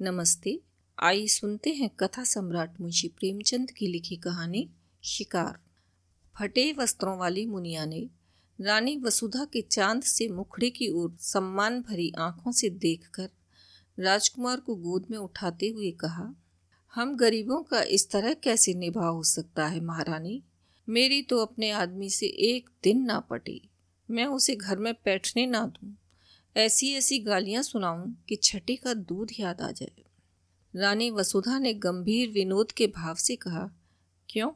नमस्ते। आइए सुनते हैं कथा सम्राट मुंशी प्रेमचंद की लिखी कहानी, शिकार। फटे वस्त्रों वाली मुनिया ने रानी वसुधा के चाँद से मुखड़े की ओर सम्मान भरी आँखों से देखकर राजकुमार को गोद में उठाते हुए कहा, हम गरीबों का इस तरह कैसे निभा हो सकता है महारानी? मेरी तो अपने आदमी से एक दिन ना पटी। मैं उसे घर में बैठने ना दूँ। ऐसी ऐसी गालियाँ सुनाऊं कि छठी का दूध याद आ जाए। रानी वसुधा ने गंभीर विनोद के भाव से कहा, क्यों?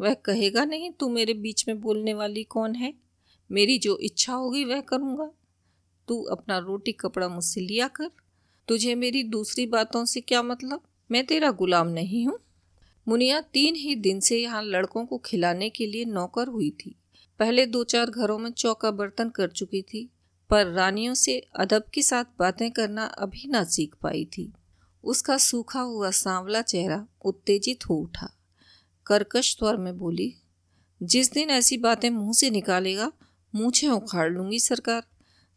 वह कहेगा नहीं तू मेरे बीच में बोलने वाली कौन है? मेरी जो इच्छा होगी वह करूँगा। तू अपना रोटी कपड़ा मुझसे लिया कर। तुझे मेरी दूसरी बातों से क्या मतलब? मैं तेरा गुलाम नहीं हूँ। मुनिया तीन ही दिन से यहाँ लड़कों को खिलाने के लिए नौकर हुई थी। पहले दो चार घरों में चौका बर्तन कर चुकी थी। पर रानियों से अदब के साथ बातें करना अभी ना सीख पाई थी। उसका सूखा हुआ सांवला चेहरा उत्तेजित हो उठा। कर्कश स्वर में बोली, जिस दिन ऐसी बातें मुँह से निकालेगा मुझे उखाड़ लूँगी सरकार।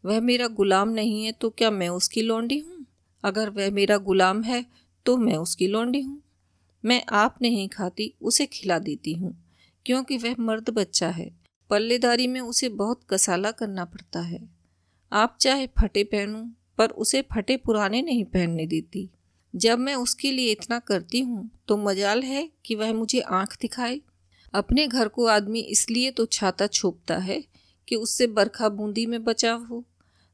वह मेरा गुलाम नहीं है तो क्या मैं उसकी लौंडी हूँ? अगर वह मेरा गुलाम है तो मैं उसकी लौंडी हूँ। मैं आप नहीं खाती, उसे खिला देती हूँ, क्योंकि वह मर्द बच्चा है। पल्लेदारी में उसे बहुत कसाला करना पड़ता है। आप चाहे फटे पहनूं, पर उसे फटे पुराने नहीं पहनने देती। जब मैं उसके लिए इतना करती हूँ तो मजाल है कि वह मुझे आँख दिखाए। अपने घर को आदमी इसलिए तो छाता छोपता है कि उससे बरखा बूंदी में बचाव हो।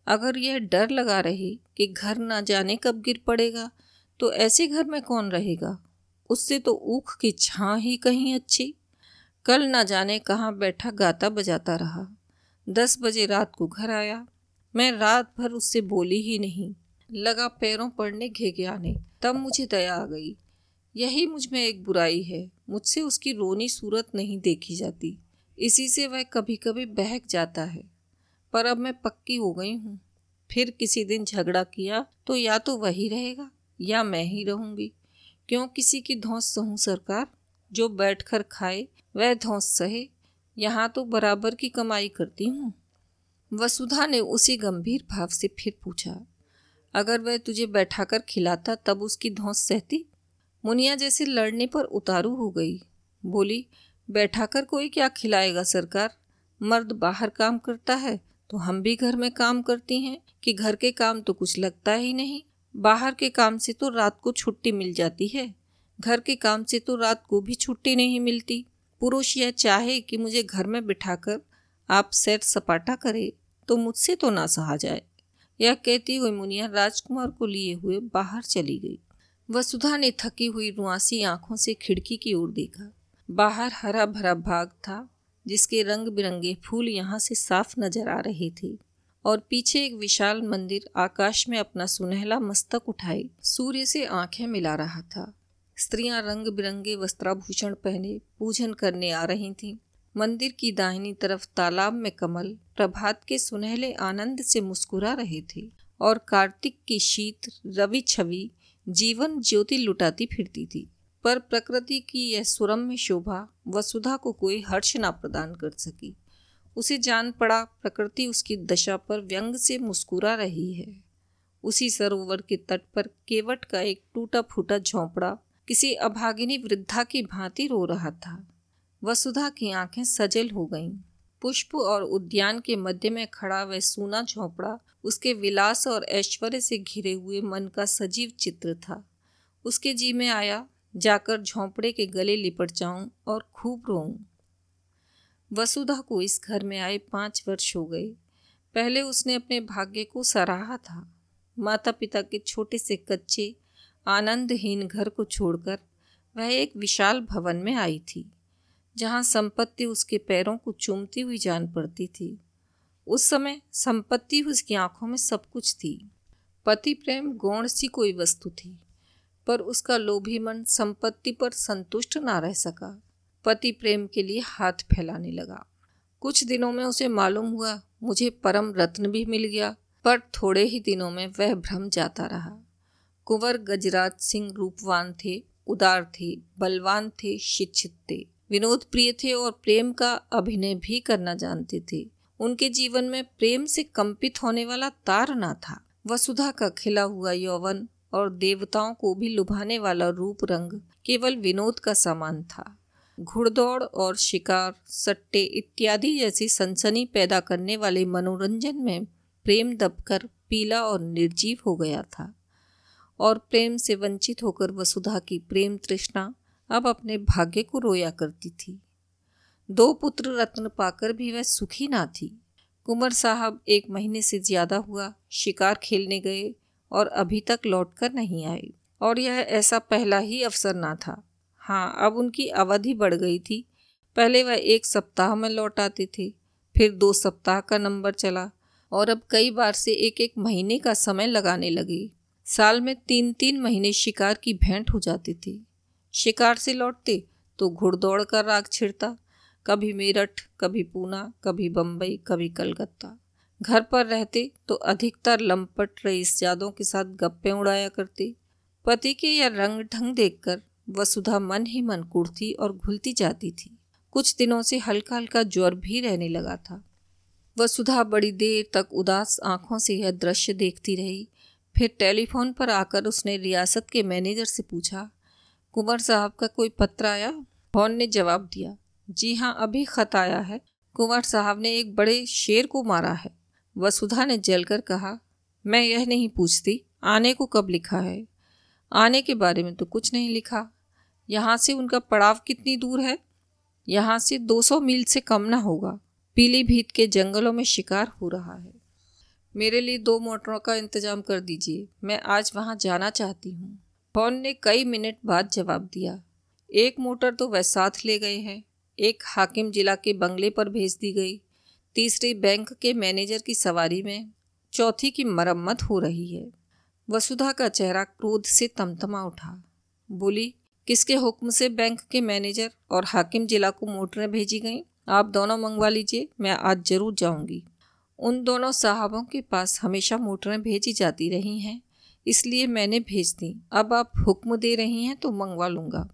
अगर यह डर लगा रहे कि घर ना जाने कब गिर पड़ेगा तो ऐसे घर में कौन रहेगा? उससे तो ऊख की छाँ ही कहीं अच्छी। कल ना जाने कहाँ बैठा गाता बजाता रहा। दस बजे रात को घर आया। मैं रात भर उससे बोली ही नहीं। लगा पैरों पड़ने घेग्याने तब मुझे दया आ गई। यही मुझमें एक बुराई है। मुझसे उसकी रोनी सूरत नहीं देखी जाती। इसी से वह कभी कभी बहक जाता है। पर अब मैं पक्की हो गई हूँ। फिर किसी दिन झगड़ा किया तो या तो वही रहेगा या मैं ही रहूँगी। क्यों किसी की धौस सहूँ सरकार? जो बैठ कर खाए, वह धौस सहे। यहाँ तो बराबर की कमाई करती हूँ। वसुधा ने उसी गंभीर भाव से फिर पूछा, अगर वह तुझे बैठाकर खिलाता, तब उसकी धौंस सहती? मुनिया जैसे लड़ने पर उतारू हो गई। बोली, बैठाकर कोई क्या खिलाएगा सरकार? मर्द बाहर काम करता है तो हम भी घर में काम करती हैं। कि घर के काम तो कुछ लगता ही नहीं। बाहर के काम से तो रात को छुट्टी मिल जाती है। घर के काम से तो रात को भी छुट्टी नहीं मिलती। पुरुष यह चाहे कि मुझे घर में बिठाकर आप सैर सपाटा करे तो मुझसे तो ना सहा जाए। यह कहती हुई मुनिया राजकुमार को लिए हुए बाहर चली गई। वसुधा ने थकी हुई रुआसी आँखों से खिड़की की ओर देखा। बाहर हरा भरा भाग था, जिसके रंग बिरंगे फूल यहाँ से साफ़ नज़र आ रहे थे, और पीछे एक विशाल मंदिर आकाश में अपना सुनहला मस्तक उठाए, सूर्य से आँखें मिला रहा था। स्त्रियाँ रंग बिरंगे वस्त्राभूषण पहने पूजन करने आ रही थीं। मंदिर की दाहिनी तरफ़ तालाब में कमल प्रभात के सुनहले आनंद से मुस्कुरा रहे थे और कार्तिक की शीत रवि छवि जीवन ज्योति लुटाती फिरती थी। पर प्रकृति की यह सुरम्य शोभा वसुधा को कोई हर्ष ना प्रदान कर सकी। उसे जान पड़ा प्रकृति उसकी दशा पर व्यंग से मुस्कुरा रही है। उसी सरोवर के तट पर केवट का एक टूटा फूटा झोंपड़ा किसी अभागिनी वृद्धा की भांति रो रहा था। वसुधा की आँखें सजल हो गईं। पुष्प और उद्यान के मध्य में खड़ा वह सूना झोंपड़ा, उसके विलास और ऐश्वर्य से घिरे हुए मन का सजीव चित्र था। उसके जी में आया, जाकर झोंपड़े के गले लिपट जाऊँ और खूब रोऊं। वसुधा को इस घर में आए पाँच वर्ष हो गए। पहले उसने अपने भाग्य को सराहा था। माता पिता के छोटे से कच्चे, आनंदहीन घर को छोड़कर, वह एक विशाल भवन में आई थी। जहाँ संपत्ति उसके पैरों को चूमती हुई जान पड़ती थी। उस समय संपत्ति उसकी आँखों में सब कुछ थी। पति प्रेम गौण सी कोई वस्तु थी, पर उसका लोभी मन संपत्ति पर संतुष्ट ना रह सका। पति प्रेम के लिए हाथ फैलाने लगा। कुछ दिनों में उसे मालूम हुआ, मुझे परम रत्न भी मिल गया, पर थोड़े ही दिनों में वह भ्रम जाता रहा। कुंवर गजराज सिंह रूपवान थे, उदार थे, बलवान थे, शिक्षित थे। विनोद प्रिय थे और प्रेम का अभिनय भी करना जानते थे। उनके जीवन में प्रेम से कंपित होने वाला तार ना था। वसुधा का खिला हुआ यौवन और देवताओं को भी लुभाने वाला रूप रंग केवल विनोद का सामान था। घुड़दौड़ और शिकार, सट्टे इत्यादि जैसी सनसनी पैदा करने वाले मनोरंजन में प्रेम दबकर पीला और निर्जीव हो गया था। और प्रेम से वंचित होकर वसुधा की प्रेम तृष्णा अब अपने भाग्य को रोया करती थी। दो पुत्र रत्न पाकर भी वह सुखी ना थी। कुंवर साहब एक महीने से ज़्यादा हुआ, शिकार खेलने गए और अभी तक लौटकर नहीं आए। और यह ऐसा पहला ही अवसर ना था। हाँ अब उनकी अवधि बढ़ गई थी। पहले वह एक सप्ताह में लौट आते थे, फिर दो सप्ताह का नंबर चला और अब कई बार से एक एक महीने का समय लगाने लगे। साल में तीन तीन महीने शिकार की भेंट हो जाती थी। शिकार से लौटते तो घुड़दौड़ कर राग छिड़ता। कभी मेरठ, कभी पूना, कभी बम्बई कभी कलकत्ता। घर पर रहते तो अधिकतर लंपट रईसजादों के साथ गप्पे उड़ाया करते। पति के यह रंग ढंग देखकर वसुधा मन ही मन कुड़ती और घुलती जाती थी। कुछ दिनों से हल्का हल्का ज्वर भी रहने लगा था। वसुधा बड़ी देर तक उदास आँखों से यह दृश्य देखती रही। फिर टेलीफोन पर आकर उसने रियासत के मैनेजर से पूछा कुंवर साहब का कोई पत्र आया? फ़ोन ने जवाब दिया, जी हाँ अभी खत आया है। कुंवर साहब ने एक बड़े शेर को मारा है। वसुधा ने जलकर कहा, मैं यह नहीं पूछती, आने को कब लिखा है? आने के बारे में तो कुछ नहीं लिखा। यहाँ से उनका पड़ाव कितनी दूर है? यहाँ से 200 मील से कम ना होगा। पीलीभीत के जंगलों में शिकार हो रहा है। मेरे लिए दो मोटरों का इंतज़ाम कर दीजिए। मैं आज वहाँ जाना चाहती हूँ। फ़ोन ने कई मिनट बाद जवाब दिया, एक मोटर तो वह साथ ले गए हैं। एक हाकिम जिला के बंगले पर भेज दी गई। तीसरी बैंक के मैनेजर की सवारी में। चौथी की मरम्मत हो रही है। वसुधा का चेहरा क्रोध से तमतमा उठा। बोली, किसके हुक्म से बैंक के मैनेजर और हाकिम जिला को मोटरें भेजी गईं? आप दोनों मंगवा लीजिए, मैं आज ज़रूर जाऊँगी। उन दोनों साहबों के पास हमेशा मोटरें भेजी जाती रही हैं। इसलिए मैंने भेज दी। अब आप हुक्म दे रही हैं तो मंगवा लूँगा।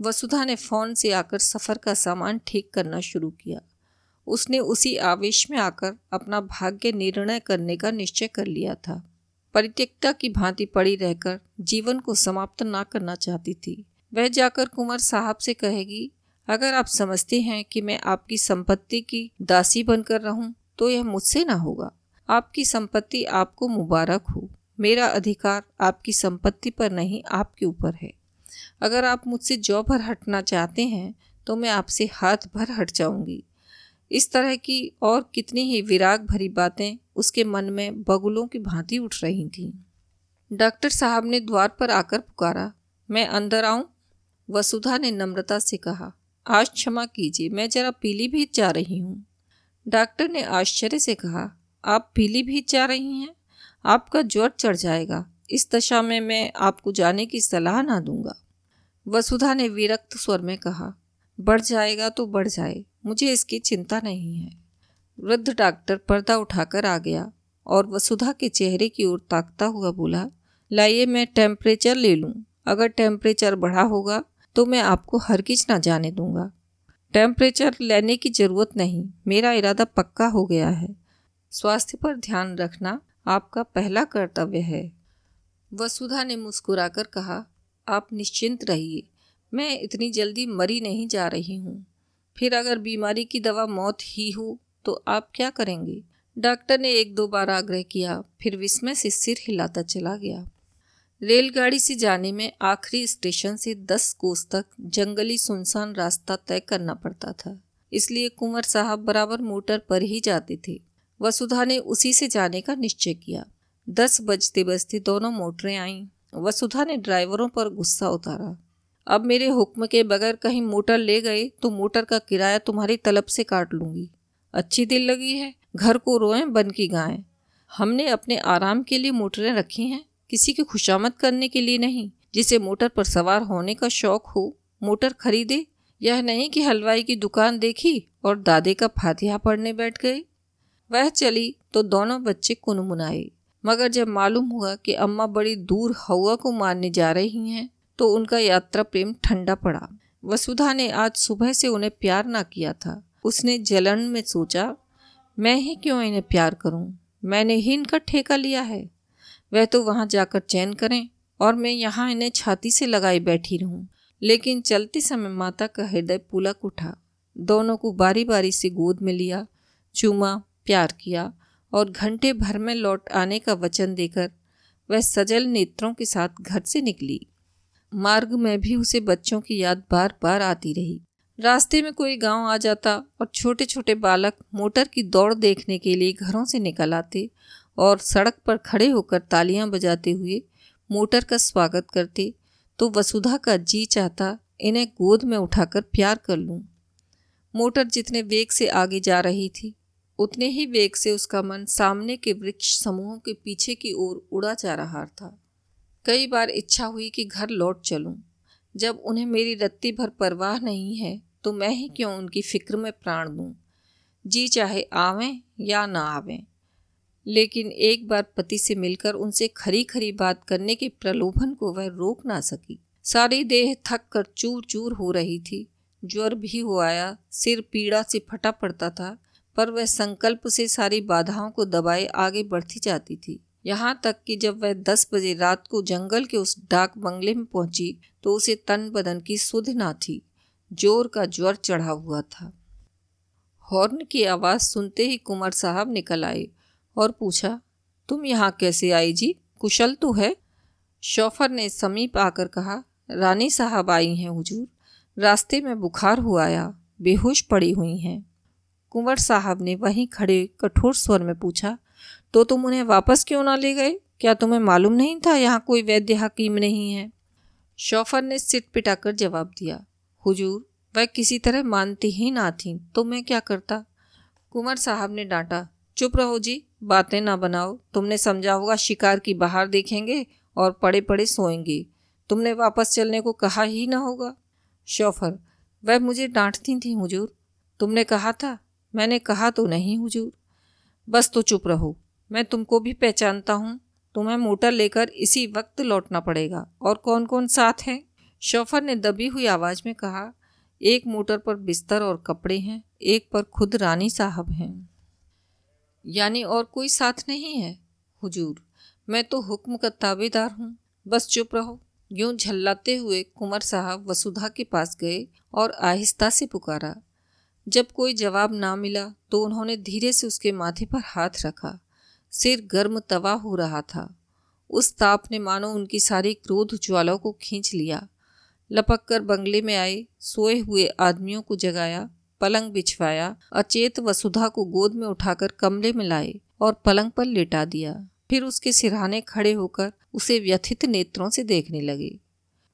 वसुधा ने फ़ोन से आकर सफ़र का सामान ठीक करना शुरू किया। उसने उसी आवेश में आकर अपना भाग्य निर्णय करने का निश्चय कर लिया था। परित्यक्ता की भांति पड़ी रहकर जीवन को समाप्त ना करना चाहती थी। वह जाकर कुंवर साहब से कहेगी, अगर आप समझते हैं कि मैं आपकी संपत्ति की दासी बनकर रहूँ तो यह मुझसे ना होगा। आपकी संपत्ति आपको मुबारक हो। मेरा अधिकार आपकी संपत्ति पर नहीं, आपके ऊपर है। अगर आप मुझसे जौ भर हटना चाहते हैं तो मैं आपसे हाथ भर हट जाऊँगी। इस तरह की और कितनी ही विराग भरी बातें उसके मन में बगुलों की भांति उठ रही थीं। डॉक्टर साहब ने द्वार पर आकर पुकारा। मैं अंदर आऊँ? वसुधा ने नम्रता से कहा। आज क्षमा कीजिए, मैं जरा पीलीभीत जा रही हूँ। डॉक्टर ने आश्चर्य से कहा, आप पीलीभीत जा रही हैं? आपका ज्वर चढ़ जाएगा। इस दशा में मैं आपको जाने की सलाह ना दूँगा। वसुधा ने विरक्त स्वर में कहा, बढ़ जाएगा तो बढ़ जाए, मुझे इसकी चिंता नहीं है। वृद्ध डॉक्टर पर्दा उठाकर आ गया और वसुधा के चेहरे की ओर ताकता हुआ बोला, लाइए मैं टेम्परेचर ले लूँ। अगर टेम्परेचर बढ़ा होगा तो मैं आपको हर हरगिज ना जाने दूँगा। टेम्परेचर लेने की ज़रूरत नहीं, मेरा इरादा पक्का हो गया है। स्वास्थ्य पर ध्यान रखना आपका पहला कर्तव्य है। वसुधा ने मुस्कुराकर कहा, आप निश्चिंत रहिए, मैं इतनी जल्दी मरी नहीं जा रही हूँ। फिर अगर बीमारी की दवा मौत ही हो तो आप क्या करेंगे? डॉक्टर ने एक दो बार आग्रह किया, फिर विस्मय से सिर हिलाता चला गया। रेलगाड़ी से जाने में आखिरी स्टेशन से दस कोस तक जंगली सुनसान रास्ता तय करना पड़ता था, इसलिए कुंवर साहब बराबर मोटर पर ही जाते थे। वसुधा ने उसी से जाने का निश्चय किया। दस बजते बजते दोनों मोटरें आईं। वसुधा ने ड्राइवरों पर गुस्सा उतारा। अब मेरे हुक्म के बगैर कहीं मोटर ले गए तो मोटर का किराया तुम्हारी तलब से काट लूँगी। अच्छी दिल लगी है, घर को रोए, बन की गायें हमने अपने आराम के लिए मोटरें रखी हैं, किसी की खुशामद करने के लिए नहीं, जिसे मोटर पर सवार होने का शौक हो। मोटर खरीदे, यह नहीं कि हलवाई की दुकान देखी और दादे का फातिहा पढ़ने बैठ गए। वह चली तो दोनों बच्चे कुनमुनाए मगर जब मालूम हुआ कि अम्मा बड़ी दूर हवा को मारने जा रही हैं तो उनका यात्रा प्रेम ठंडा पड़ा। वसुधा ने आज सुबह से उन्हें प्यार ना किया था। उसने जलन में सोचा, मैं ही क्यों इन्हें प्यार करूँ? मैंने ही इनका ठेका लिया है। वह तो वहाँ जाकर चैन करें और मैं यहाँ इन्हें छाती से लगाई बैठी रहूँ। लेकिन चलते समय माता का हृदय पुलक उठा। दोनों को बारी बारी से गोद में लिया, चूमा प्यार किया और घंटे भर में लौट आने का वचन देकर वह सजल नेत्रों के साथ घर से निकली मार्ग में भी उसे बच्चों की याद बार बार आती रही रास्ते में कोई गाँव आ जाता और छोटे छोटे बालक मोटर की दौड़ देखने के लिए घरों से निकल आते और सड़क पर खड़े होकर तालियाँ बजाते हुए मोटर का स्वागत करते तो वसुधा का जी चाहता इन्हें गोद में उठाकर प्यार कर लूँ। मोटर जितने वेग से आगे जा रही थी उतने ही वेग से उसका मन सामने के वृक्ष समूहों के पीछे की ओर उड़ा जा रहा था। कई बार इच्छा हुई कि घर लौट चलूँ। जब उन्हें मेरी रत्ती भर परवाह नहीं है तो मैं ही क्यों उनकी फ़िक्र में प्राण दूँ? जी चाहे आवें या ना आवें। लेकिन एक बार पति से मिलकर उनसे खरी खरी बात करने के प्रलोभन को वह रोक ना सकी। सारी देह थक कर चूर चूर हो रही थी। ज्वर भी हो आया, सिर पीड़ा से फटा पड़ता था। पर वह संकल्प से सारी बाधाओं को दबाए आगे बढ़ती जाती थी। यहाँ तक कि जब वह दस बजे रात को जंगल के उस डाक बंगले में पहुँची तो उसे तन बदन की सुध ना थी। ज़ोर का ज्वर चढ़ा हुआ था। हॉर्न की आवाज़ सुनते ही कुंवर साहब निकल आए और पूछा, तुम यहाँ कैसे आई जी? कुशल तो है? शोफर ने समीप आकर कहा, रानी साहब आई हैं हुजूर। रास्ते में बुखार हुआ आया, बेहोश पड़ी हुई हैं। कुंवर साहब ने वहीं खड़े कठोर स्वर में पूछा तो तुम उन्हें वापस क्यों ना ले गए? क्या तुम्हें मालूम नहीं था यहाँ कोई वैद्य हकीम नहीं है? शौफर ने सिट पिटाकर जवाब दिया, हुजूर, वह किसी तरह मानती ही ना थी तो मैं क्या करता? कुंवर साहब ने डांटा, चुप रहो जी, बातें ना बनाओ, तुमने समझा होगा शिकार की बाहर देखेंगे और पड़े पड़े सोएँगे, तुमने वापस चलने को कहा ही ना होगा। शौफर, वह मुझे डांटती थी हुजूर, तुमने कहा था मैंने कहा तो नहीं, हुजूर। बस तो चुप रहो। मैं तुमको भी पहचानता हूँ, तुम्हें मोटर लेकर इसी वक्त लौटना पड़ेगा। और कौन कौन साथ हैं? शोफर ने दबी हुई आवाज़ में कहा, एक मोटर पर बिस्तर और कपड़े हैं, एक पर खुद रानी साहब हैं। यानी और कोई साथ नहीं है? हुजूर, मैं तो हुक्म का ताबेदार हूँ। बस चुप रहो। यूँ झल्लाते हुए कुंवर साहब वसुधा के पास गए और आहिस्ता से पुकारा। जब कोई जवाब ना मिला तो उन्होंने धीरे से उसके माथे पर हाथ रखा। सिर गर्म तवा हो रहा था। उस ताप ने मानो उनकी सारी क्रोध ज्वालाओं को खींच लिया। लपक कर बंगले में आए सोए हुए आदमियों को जगाया, पलंग बिछवाया, अचेत वसुधा को गोद में उठाकर कमरे में लाए और पलंग पर लेटा दिया। फिर उसके सिरहाने खड़े होकर उसे व्यथित नेत्रों से देखने लगे।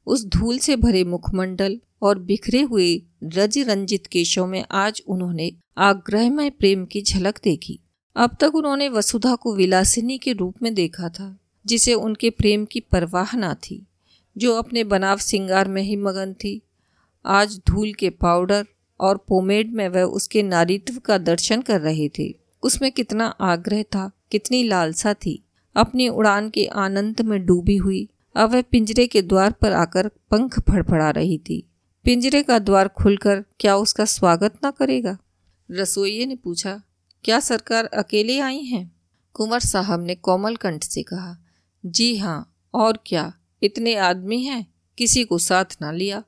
उस धूल से भरे मुखमंडल और बिखरे हुए रज रंजित केशों में आज उन्होंने आग्रहमय प्रेम की झलक देखी। अब तक उन्होंने वसुधा को विलासिनी के रूप में देखा था, जिसे उनके प्रेम की परवाह ना थी, जो अपने बनाव सिंगार में ही मगन थी। आज धूल के पाउडर और पोमेड में वह उसके नारीत्व का दर्शन कर रहे थे। उसमें कितना आग्रह था, कितनी लालसा थी। अपनी उड़ान के आनंद में डूबी हुई, अब वह पिंजरे के द्वार पर आकर पंख फड़फड़ा रही थी। पिंजरे का द्वार खुलकर क्या उसका स्वागत ना करेगा? रसोइये ने पूछा, क्या सरकार अकेले आई हैं? कुंवर साहब ने कोमल कंठ से कहा, जी हाँ और क्या, इतने आदमी हैं, किसी को साथ ना लिया।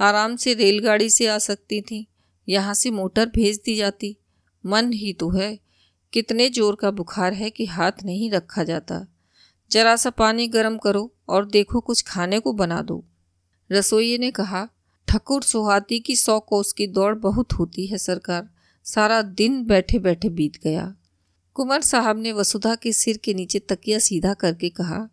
आराम से रेलगाड़ी से आ सकती थी, यहाँ से मोटर भेज दी जाती। मन ही तो है, कितने ज़ोर का बुखार है कि हाथ नहीं रखा जाता। जरा सा पानी गर्म करो और देखो कुछ खाने को बना दो। रसोइये ने कहा ठकुर सुहाती की सौ कोस की दौड़ बहुत होती है, सरकार। सारा दिन बैठे बैठे बीत गया। कुंवर साहब ने वसुधा के सिर के नीचे तकिया सीधा करके कहा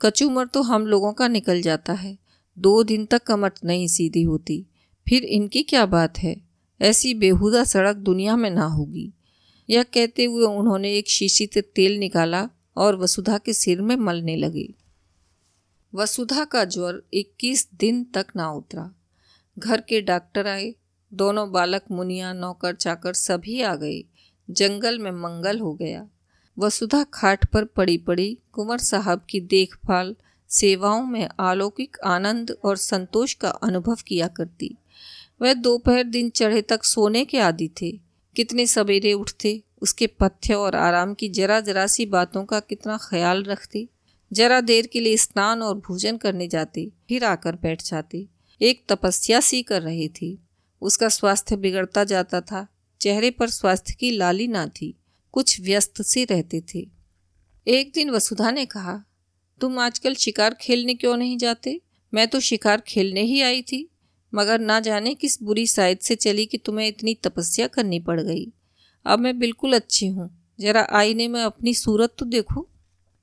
कचूमर तो हम लोगों का निकल जाता है। दो दिन तक कमर नहीं सीधी होती। फिर इनकी क्या बात है? ऐसी बेहुदा सड़क दुनिया में ना होगी। यह कहते हुए उन्होंने एक शीशी से तेल निकाला और वसुधा के सिर में मलने लगी। वसुधा का ज्वर 21 दिन तक ना उतरा। घर के डॉक्टर आए, दोनों बालक मुनिया, नौकर चाकर सभी आ गए। जंगल में मंगल हो गया। वसुधा खाट पर पड़ी पड़ी कुंवर साहब की देखभाल, सेवाओं में अलौकिक आनंद और संतोष का अनुभव किया करती। वह दोपहर दिन चढ़े तक सोने के आदि थे। कितने सवेरे उठते, उसके पथ्य और आराम की जरा जरा सी बातों का कितना ख्याल रखते। जरा देर के लिए स्नान और भोजन करने जाते, फिर आकर बैठ जाती। एक तपस्या सी कर रही थी। उसका स्वास्थ्य बिगड़ता जाता था। चेहरे पर स्वास्थ्य की लाली ना थी। कुछ व्यस्त से रहते थे। एक दिन वसुधा ने कहा, तुम आजकल शिकार खेलने क्यों नहीं जाते? मैं तो शिकार खेलने ही आई थी। मगर ना जाने किस बुरी साइड से चली कि तुम्हें इतनी तपस्या करनी पड़ गई। अब मैं बिल्कुल अच्छी हूँ। जरा आईने में अपनी सूरत तो देखो।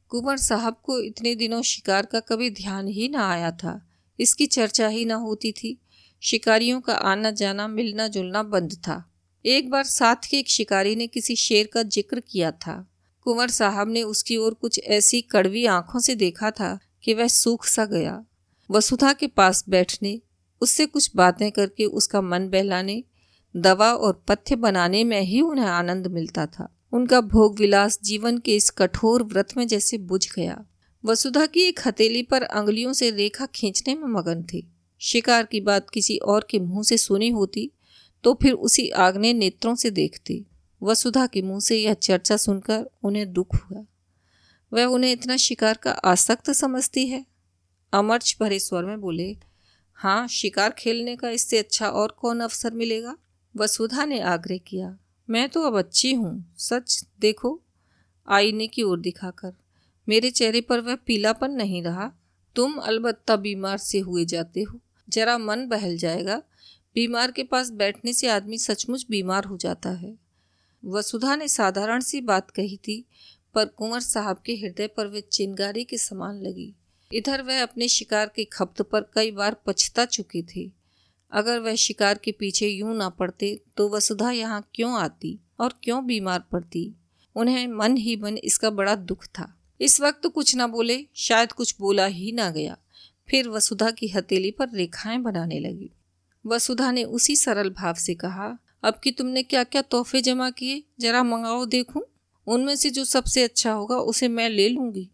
कुंवर साहब को इतने दिनों शिकार का कभी ध्यान ही ना आया था। इसकी चर्चा ही ना होती थी। शिकारियों का आना जाना मिलना जुलना बंद था। एक बार साथ के एक शिकारी ने किसी शेर का ज़िक्र किया था। कुंवर साहब ने उसकी ओर कुछ ऐसी कड़वी आँखों से देखा था कि वह सूख सा गया। वसुधा के पास बैठने, उससे कुछ बातें करके उसका मन बहलाने, दवा और पथ्य बनाने में ही उन्हें आनंद मिलता था। उनका भोग विलास जीवन के इस कठोर व्रत में जैसे बुझ गया। वसुधा की एक हथेली पर अंगुलियों से रेखा खींचने में मगन थी। शिकार की बात किसी और के मुँह से सुनी होती तो फिर उसी आग्ने नेत्रों से देखती। वसुधा के मुँह से यह चर्चा सुनकर उन्हें दुख हुआ। वह उन्हें इतना शिकार का आसक्त समझती है? अमर्च भरे स्वर में बोले हाँ शिकार खेलने का इससे अच्छा और कौन अवसर मिलेगा? वसुधा ने आग्रह किया, मैं तो अब अच्छी हूँ, सच देखो। आईने की ओर दिखाकर। मेरे चेहरे पर वह पीलापन नहीं रहा। तुम अलबत्ता बीमार से हुए जाते हो। जरा मन बहल जाएगा। बीमार के पास बैठने से आदमी सचमुच बीमार हो जाता है। वसुधा ने साधारण सी बात कही थी, पर कुंवर साहब के हृदय पर वे चिंगारी के समान लगी। इधर वह अपने शिकार के खपत पर कई बार पछता चुकी थी। अगर वह शिकार के पीछे यूँ ना पड़ते तो वसुधा यहाँ क्यों आती और क्यों बीमार पड़ती? उन्हें मन ही मन इसका बड़ा दुख था। इस वक्त कुछ ना बोले, शायद कुछ बोला ही ना गया। फिर वसुधा की हथेली पर रेखाएँ बनाने लगी। वसुधा ने उसी सरल भाव से कहा, अब कि तुमने क्या क्या तोहफे जमा किए? जरा मंगाओ, देखूँ। उनमें से जो सबसे अच्छा होगा, उसे मैं ले लूँगी।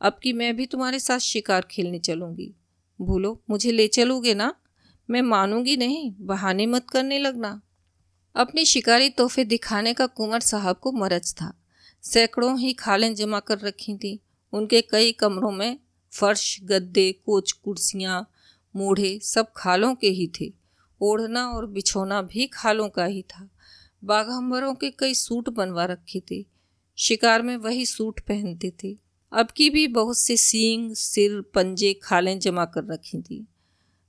अब कि मैं भी तुम्हारे साथ शिकार खेलने चलूँगी। बोलो मुझे ले चलोगे ना? मैं मानूँगी नहीं, बहाने मत करने लगना। अपने शिकारी तोहफे दिखाने का कुंवर साहब को मरज था। सैकड़ों ही खालें जमा कर रखी थी। उनके कई कमरों में फर्श, गद्दे, कोच, कुर्सियाँ, मूढ़े सब खालों के ही थे। ओढ़ना और बिछोना भी खालों का ही था। बाघम्बरों के कई सूट बनवा रखे थे। शिकार में वही सूट पहनते थे। अब की भी बहुत से सींग, सिर, पंजे खालें जमा कर रखी थी।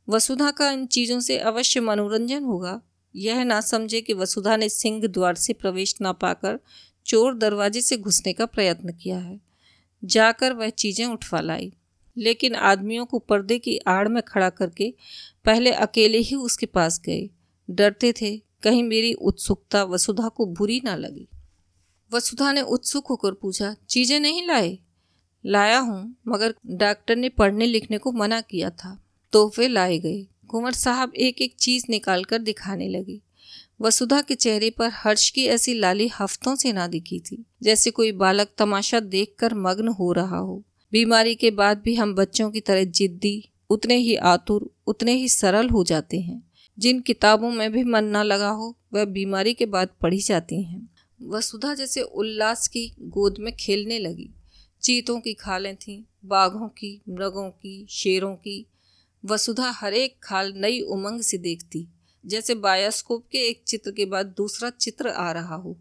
वसुधा का इन चीज़ों से अवश्य मनोरंजन होगा। यह ना समझे कि वसुधा ने सिंह द्वार से प्रवेश ना पाकर चोर दरवाजे से घुसने का प्रयत्न किया है। जाकर वह चीज़ें उठवा लाई। लेकिन आदमियों को पर्दे की आड़ में खड़ा करके पहले अकेले ही उसके पास गए। डरते थे, कहीं मेरी उत्सुकता वसुधा को बुरी ना लगी। वसुधा ने उत्सुक होकर पूछा, चीज़ें नहीं लाए? लाया हूँ, मगर डॉक्टर ने पढ़ने लिखने को मना किया था, तोहफे लाए गए। कुंवर साहब एक एक चीज़ निकाल कर दिखाने लगे। वसुधा के चेहरे पर हर्ष की ऐसी लाली हफ्तों से ना दिखी थी, जैसे कोई बालक तमाशा देखकर मग्न हो रहा हो। बीमारी के बाद भी हम बच्चों की तरह जिद्दी, उतने ही आतुर, उतने ही सरल हो जाते हैं। जिन किताबों में भी मन ना लगा हो, वह बीमारी के बाद पढ़ी जाती हैं। वसुधा जैसे उल्लास की गोद में खेलने लगी। चीतों की खालें थीं, बाघों की, मृगों की, शेरों की। वसुधा हर एक खाल नई उमंग से देखती। जैसे बायोस्कोप के एक चित्र के बाद दूसरा चित्र आ रहा हो।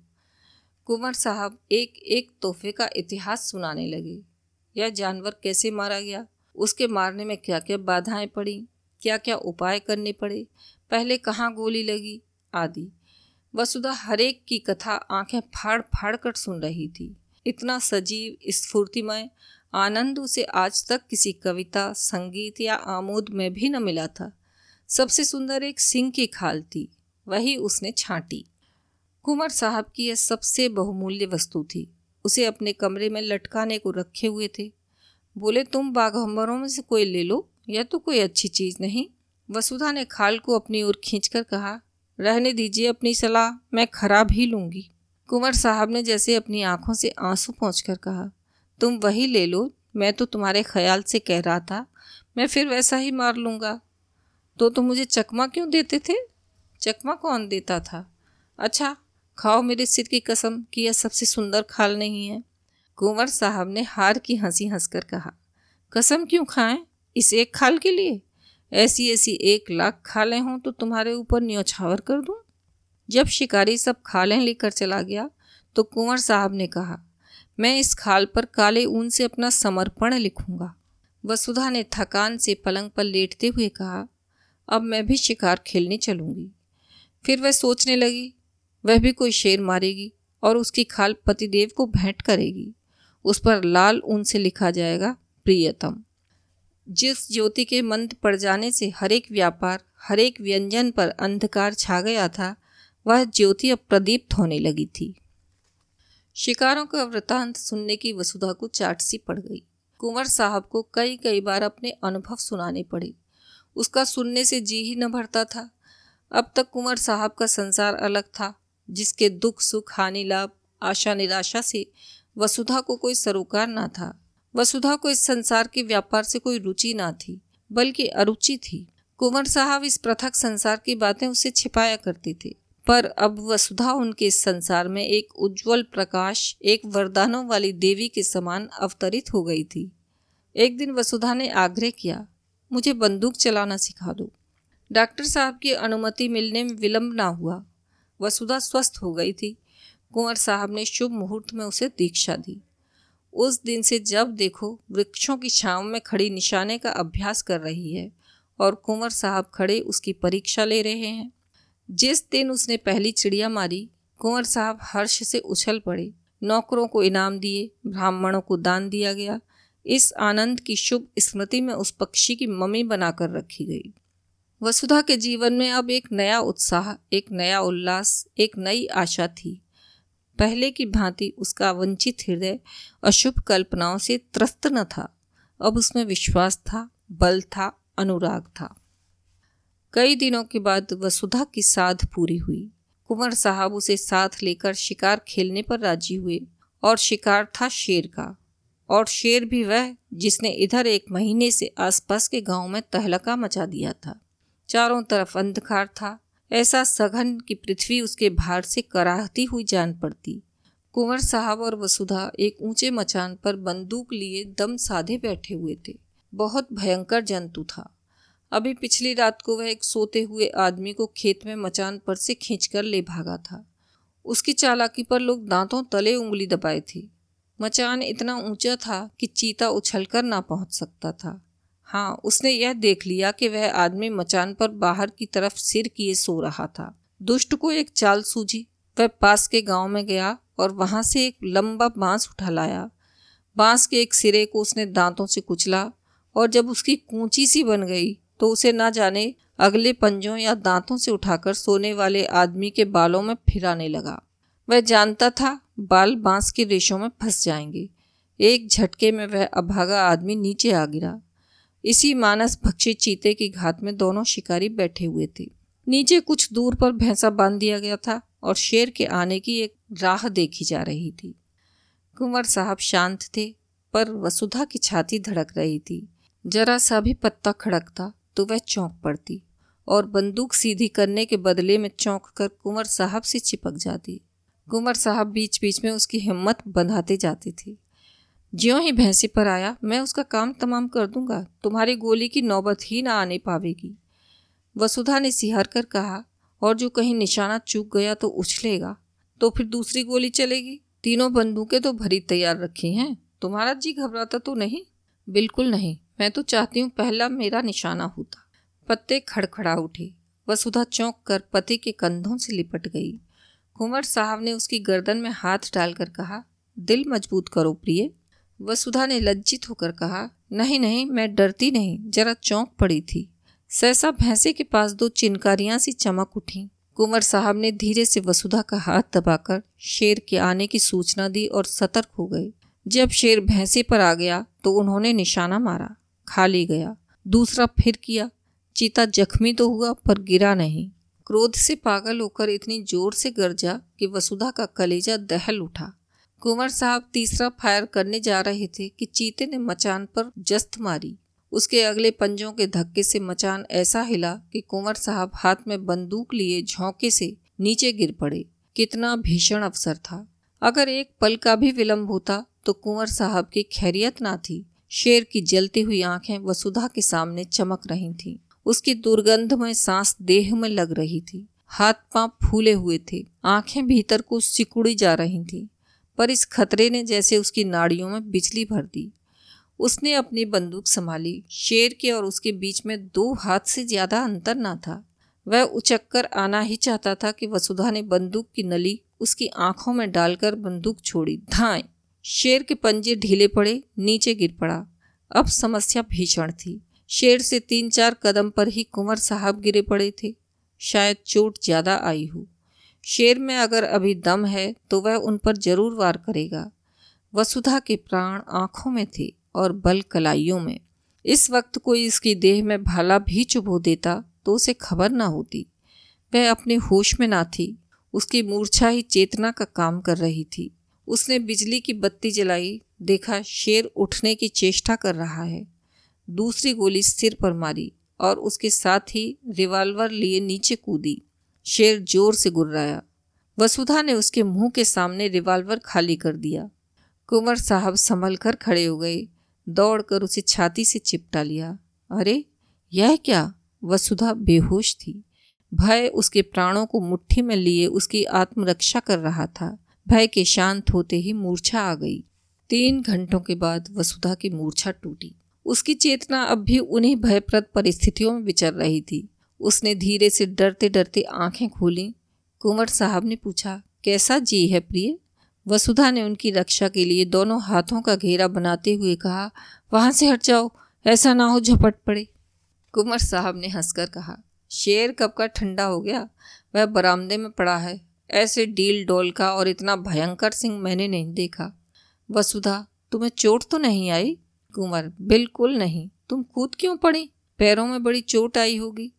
कुंवर साहब एक एक तोहफे का इतिहास सुनाने लगे। यह जानवर कैसे मारा गया? उसके मारने में क्या क्या बाधाएँ पड़ी? क्या क्या उपाय करने पड़े? पहले कहाँ गोली लगी? आदि। वसुधा हरेक की कथा आँखें फाड़ फाड़ कर सुन रही थी। इतना सजीव, स्फूर्तिमय, आनंद उसे आज तक किसी कविता, संगीत या आमोद में भी न मिला था। सबसे सुंदर एक सिंह की खाल थी, वही उसने छांटी। कुंवर साहब की यह सबसे बहुमूल्य वस्तु थी। उसे अपने कमरे में लटकाने को रखे हुए थे। बोले, तुम बाघम्बरों में से कोई ले लो, यह तो कोई अच्छी चीज़ नहीं। वसुधा ने खाल को अपनी ओर खींचकर कहा, रहने दीजिए अपनी सलाह, मैं खराब ही लूँगी। कुंवर साहब ने जैसे अपनी आँखों से आँसू पहुँच कहा, तुम वही ले लो, मैं तो तुम्हारे ख्याल से कह रहा था, मैं फिर वैसा ही मार लूँगा। तो तुम मुझे चकमा क्यों देते थे? चकमा कौन देता था? अच्छा खाओ मेरे सिर की कसम कि यह सबसे सुंदर खाल नहीं है। कुंवर साहब ने हार की हँसी हंसकर कहा, कसम क्यों खाएँ? इस एक खाल के लिए? ऐसी ऐसी एक लाख खालें हों तो तुम्हारे ऊपर न्योछावर कर दूँ? जब शिकारी सब खालें लेकर चला गया तो कुंवर साहब ने कहा, मैं इस खाल पर काले ऊन से अपना समर्पण लिखूँगा। वसुधा ने थकान से पलंग पर लेटते हुए कहा अब मैं भी शिकार खेलने चलूँगी। फिर वह सोचने लगी, वह भी कोई शेर मारेगी और उसकी खाल पतिदेव को भेंट करेगी। उस पर लाल ऊन से लिखा जाएगा, प्रियतम। जिस ज्योति के मंद पड़ जाने से हरेक व्यापार, हरेक व्यंजन पर अंधकार छा गया था, वह ज्योति अब प्रदीप्त होने लगी थी। शिकारों का वृतांत सुनने की वसुधा को चाटसी पड़ गई। कुंवर साहब को कई कई बार अपने अनुभव सुनाने पड़े। उसका सुनने से जी ही न भरता था। अब तक कुंवर साहब का संसार अलग था, जिसके दुख, सुख, हानि, लाभ, आशा, निराशा से वसुधा को कोई सरोकार ना था। वसुधा को इस संसार के व्यापार से कोई रुचि ना थी, बल्कि अरुचि थी। कुंवर साहब इस पृथक संसार की बातें उसे छिपाया करते थे, पर अब वसुधा उनके इस संसार में एक उज्जवल प्रकाश, एक वरदानों वाली देवी के समान अवतरित हो गई थी। एक दिन वसुधा ने आग्रह किया मुझे बंदूक चलाना सिखा दो। डॉक्टर साहब की अनुमति मिलने में विलंब ना हुआ। वसुधा स्वस्थ हो गई थी। कुंवर साहब ने शुभ मुहूर्त में उसे दीक्षा दी। उस दिन से जब देखो, वृक्षों की छाँव में खड़ी निशाने का अभ्यास कर रही है और कुंवर साहब खड़े उसकी परीक्षा ले रहे हैं। जिस दिन उसने पहली चिड़िया मारी, कुंवर साहब हर्ष से उछल पड़े। नौकरों को इनाम दिए, ब्राह्मणों को दान दिया गया इस आनंद की शुभ स्मृति में उस पक्षी की मम्मी बनाकर रखी गई। वसुधा के जीवन में अब एक नया उत्साह, एक नया उल्लास, एक नई आशा थी। पहले की भांति उसका वंचित हृदय अशुभ कल्पनाओं से त्रस्त न था। अब उसमें विश्वास था, बल था, अनुराग था। कई दिनों के बाद वसुधा की साध पूरी हुई। कुंवर साहब उसे साथ लेकर शिकार खेलने पर राज़ी हुए और शिकार था शेर का। और शेर भी वह, जिसने इधर एक महीने से आसपास के गाँव में तहलका मचा दिया था। चारों तरफ़ अंधकार था। ऐसा सघन कि पृथ्वी उसके भार से कराहती हुई जान पड़ती। कुंवर साहब और वसुधा एक ऊँचे मचान पर बंदूक लिए दम साधे बैठे हुए थे। बहुत भयंकर जंतु था। अभी पिछली रात को वह एक सोते हुए आदमी को खेत में मचान पर से खींचकर ले भागा था। उसकी चालाकी पर लोग दांतों तले उंगली दबाए थे। मचान इतना ऊँचा था कि चीता उछलकर ना पहुँच सकता था। हाँ उसने यह देख लिया कि वह आदमी मचान पर बाहर की तरफ़ सिर किए सो रहा था। दुष्ट को एक चाल सूझी। वह पास के गाँव में गया और वहाँ से एक लंबा बाँस उठा लाया बाँस के एक सिरे को उसने दांतों से कुचला और जब उसकी कूची सी बन गई तो उसे ना जाने अगले पंजों या दांतों से उठाकर सोने वाले आदमी के बालों में फिराने लगा। वह जानता था बाल बाँस के रेशों में फंस जाएँगे। एक झटके में वह अभागा आदमी नीचे आ गिरा। इसी मानस भक्षी चीते की घात में दोनों शिकारी बैठे हुए थे। नीचे कुछ दूर पर भैंसा बाँध दिया गया था और शेर के आने की एक राह देखी जा रही थी। कुंवर साहब शांत थे, पर वसुधा की छाती धड़क रही थी। जरा सा भी पत्ता खड़कता तो वह चौंक पड़ती और बंदूक सीधी करने के बदले में चौंक कर कुंवर साहब से चिपक जाती। कुंवर साहब बीच बीच में उसकी हिम्मत बंधाते जाते थे। ज्यों ही भैंसी पर आया, मैं उसका काम तमाम कर दूँगा, तुम्हारी गोली की नौबत ही ना आने पावेगी। वसुधा ने सिहर कर कहा, और जो कहीं निशाना चूक गया तो उछलेगा तो फिर दूसरी गोली चलेगी। तीनों बंदूकें तो भरी तैयार रखी हैं, तुम्हारा जी घबराता तो नहीं? बिल्कुल नहीं, मैं तो चाहती हूँ पहला मेरा निशाना होता। पत्ते खड़खड़ा उठे, वसुधा चौंक कर पति के कंधों से लिपट गई। कुंवर साहब ने उसकी गर्दन में हाथ डालकर कहा, दिल मज़बूत करो प्रिय। वसुधा ने लज्जित होकर कहा, नहीं नहीं, मैं डरती नहीं, जरा चौंक पड़ी थी। सहसा भैंसे के पास दो चिनकारियाँ सी चमक उठी। कुंवर साहब ने धीरे से वसुधा का हाथ दबाकर शेर के आने की सूचना दी और सतर्क हो गए जब शेर भैंसे पर आ गया तो उन्होंने निशाना मारा खाली गया, दूसरा फिर किया। चीता जख्मी तो हुआ, पर गिरा नहीं। क्रोध से पागल होकर इतनी ज़ोर से गरजा कि वसुधा का कलेजा दहल उठा। कुंवर साहब तीसरा फायर करने जा रहे थे कि चीते ने मचान पर जस्त मारी। उसके अगले पंजों के धक्के से मचान ऐसा हिला कि कुंवर साहब हाथ में बंदूक लिए झोंके से नीचे गिर पड़े। कितना भीषण अवसर था। अगर एक पल का भी विलंब होता तो कुंवर साहब की खैरियत ना थी। शेर की जलती हुई आँखें वसुधा के सामने चमक रही थीं। उसकी दुर्गंध में सांस देह में लग रही थी। हाथ पाँव फूले हुए थे। आँखें भीतर को सिकुड़ी जा रही थी, पर इस खतरे ने जैसे उसकी नाड़ियों में बिजली भर दी। उसने अपनी बंदूक संभाली। शेर के और उसके बीच में दो हाथ से ज़्यादा अंतर ना था। वह उचक कर आना ही चाहता था कि वसुधा ने बंदूक की नली उसकी आँखों में डालकर बंदूक छोड़ी। धाए! शेर के पंजे ढीले पड़े, नीचे गिर पड़ा। अब समस्या भीषण थी। शेर से तीन चार कदम पर ही कुंवर साहब गिरे पड़े थे। शायद चोट ज़्यादा आई हो। शेर में अगर अभी दम है तो वह उन पर ज़रूर वार करेगा। वसुधा के प्राण आँखों में थे और बल कलाइयों में। इस वक्त कोई इसकी देह में भाला भी चुभो देता तो उसे खबर ना होती। वह अपने होश में ना थी। उसकी मूर्छा ही चेतना का काम कर रही थी। उसने बिजली की बत्ती जलाई। देखा शेर उठने की चेष्टा कर रहा है। दूसरी गोली सिर पर मारी और उसके साथ ही रिवाल्वर लिए नीचे कूदी। शेर ज़ोर से गुर्राया। वसुधा ने उसके मुँह के सामने रिवाल्वर खाली कर दिया। कुंवर साहब संभल कर खड़े हो गए। दौड़कर उसे छाती से चिपटा लिया। अरे, यह क्या? वसुधा बेहोश थी। भय उसके प्राणों को मुट्ठी में लिए उसकी आत्मरक्षा कर रहा था। भय के शांत होते ही मूर्छा आ गई। तीन घंटों के बाद वसुधा की मूर्छा टूटी। उसकी चेतना अब भी उन्हीं भयप्रद परिस्थितियों में विचर रही थी। उसने धीरे से डरते डरते आँखें खोली। कुंवर साहब ने पूछा, कैसा जी है प्रिय? वसुधा ने उनकी रक्षा के लिए दोनों हाथों का घेरा बनाते हुए कहा, वहाँ से हट जाओ, ऐसा ना हो झपट पड़े। कुंवर साहब ने हंसकर कहा, शेर कब का ठंडा हो गया? वह बरामदे में पड़ा है। ऐसे डील डोल का और इतना भयंकर सिंह मैंने नहीं देखा। वसुधा, तुम्हें चोट तो नहीं आई? कुंवर बिल्कुल नहीं। तुम कूद क्यों पड़ी? पैरों में बड़ी चोट आई होगी।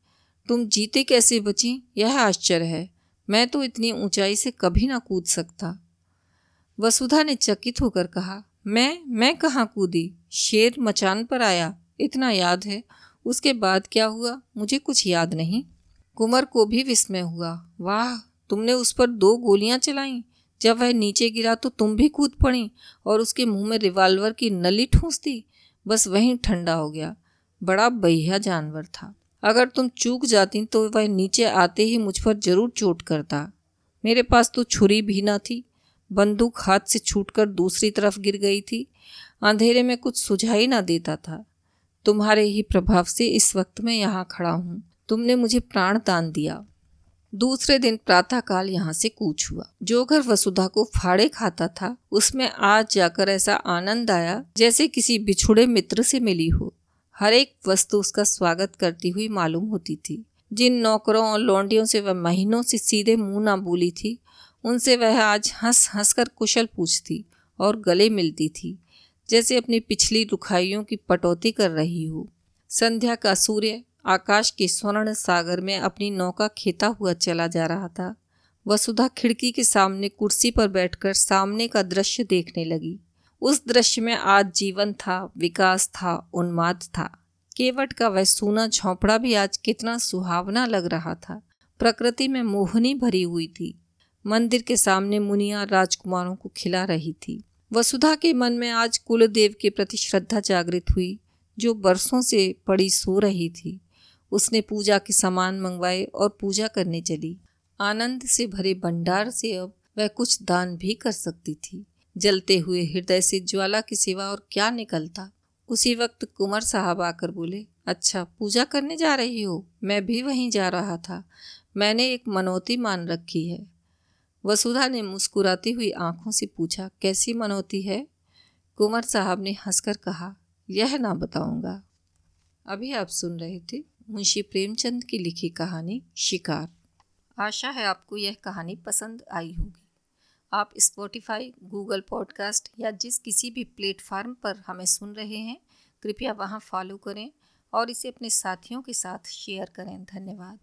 तुम जीते कैसे बची? यह आश्चर्य है। मैं तो इतनी ऊंचाई से कभी ना कूद सकता। वसुधा ने चकित होकर कहा, मैं मैं कहाँ कूदी? शेर मचान पर आया। इतना याद है। उसके बाद क्या हुआ? मुझे कुछ याद नहीं। कुंवर को भी विस्मय हुआ। वाह, तुमने उस पर दो गोलियाँ चलाई। जब वह नीचे गिरा तो तुम भी कूद पड़ी और उसके मुँह में रिवाल्वर की नली ठूंस दी। बस वहीं ठंडा हो गया। बड़ा बहिया जानवर था। अगर तुम चूक जाती तो वह नीचे आते ही मुझ पर ज़रूर चोट करता। मेरे पास तो छुरी भी ना थी। बंदूक हाथ से छूटकर दूसरी तरफ़ गिर गई थी। अंधेरे में कुछ सुझाई ना देता था। तुम्हारे ही प्रभाव से इस वक्त मैं यहाँ खड़ा हूँ। तुमने मुझे प्राण दान दिया। दूसरे दिन प्रातःकाल यहाँ से कूच हुआ। जो घर वसुधा को फाड़े खाता था, उसमें आज जाकर ऐसा आनंद आया जैसे किसी बिछुड़े मित्र से मिली हो। हर एक वस्तु उसका स्वागत करती हुई मालूम होती थी। जिन नौकरों और लौंडियों से वह महीनों से सीधे मुँह ना बोली थी, उनसे वह आज हंस हंस कर कुशल पूछती और गले मिलती थी, जैसे अपनी पिछली रुखाइयों की पटौती कर रही हो। संध्या का सूर्य आकाश के स्वर्ण सागर में अपनी नौका खेता हुआ चला जा रहा था। वसुधा खिड़की के सामने कुर्सी पर बैठकर सामने का दृश्य देखने लगी। उस दृश्य में आज जीवन था, विकास था, उन्माद था। केवट का वह सूना झोंपड़ा भी आज कितना सुहावना लग रहा था। प्रकृति में मोहनी भरी हुई थी। मंदिर के सामने मुनिया राजकुमारों को खिला रही थी। वसुधा के मन में आज कुलदेव के प्रति श्रद्धा जागृत हुई, जो बरसों से पड़ी सो रही थी। उसने पूजा के सामान मंगवाए और पूजा करने चली। आनंद से भरे भंडार से अब वह कुछ दान भी कर सकती थी। जलते हुए हृदय से ज्वाला की सिवा और क्या निकलता? उसी वक्त कुंवर साहब आकर बोले अच्छा पूजा करने जा रही हो? मैं भी वहीं जा रहा था। मैंने एक मनोती मान रखी है। वसुधा ने मुस्कुराती हुई आँखों से पूछा, कैसी मनोती है? कुंवर साहब ने हंसकर कहा, यह ना बताऊँगा। अभी आप सुन रहे थे मुंशी प्रेमचंद की लिखी कहानी शिकार। आशा है आपको यह कहानी पसंद आई होगी। आप स्पॉटिफाई गूगल पॉडकास्ट या जिस किसी भी प्लेटफार्म पर हमें सुन रहे हैं, कृपया वहाँ फॉलो करें और इसे अपने साथियों के साथ शेयर करें। धन्यवाद।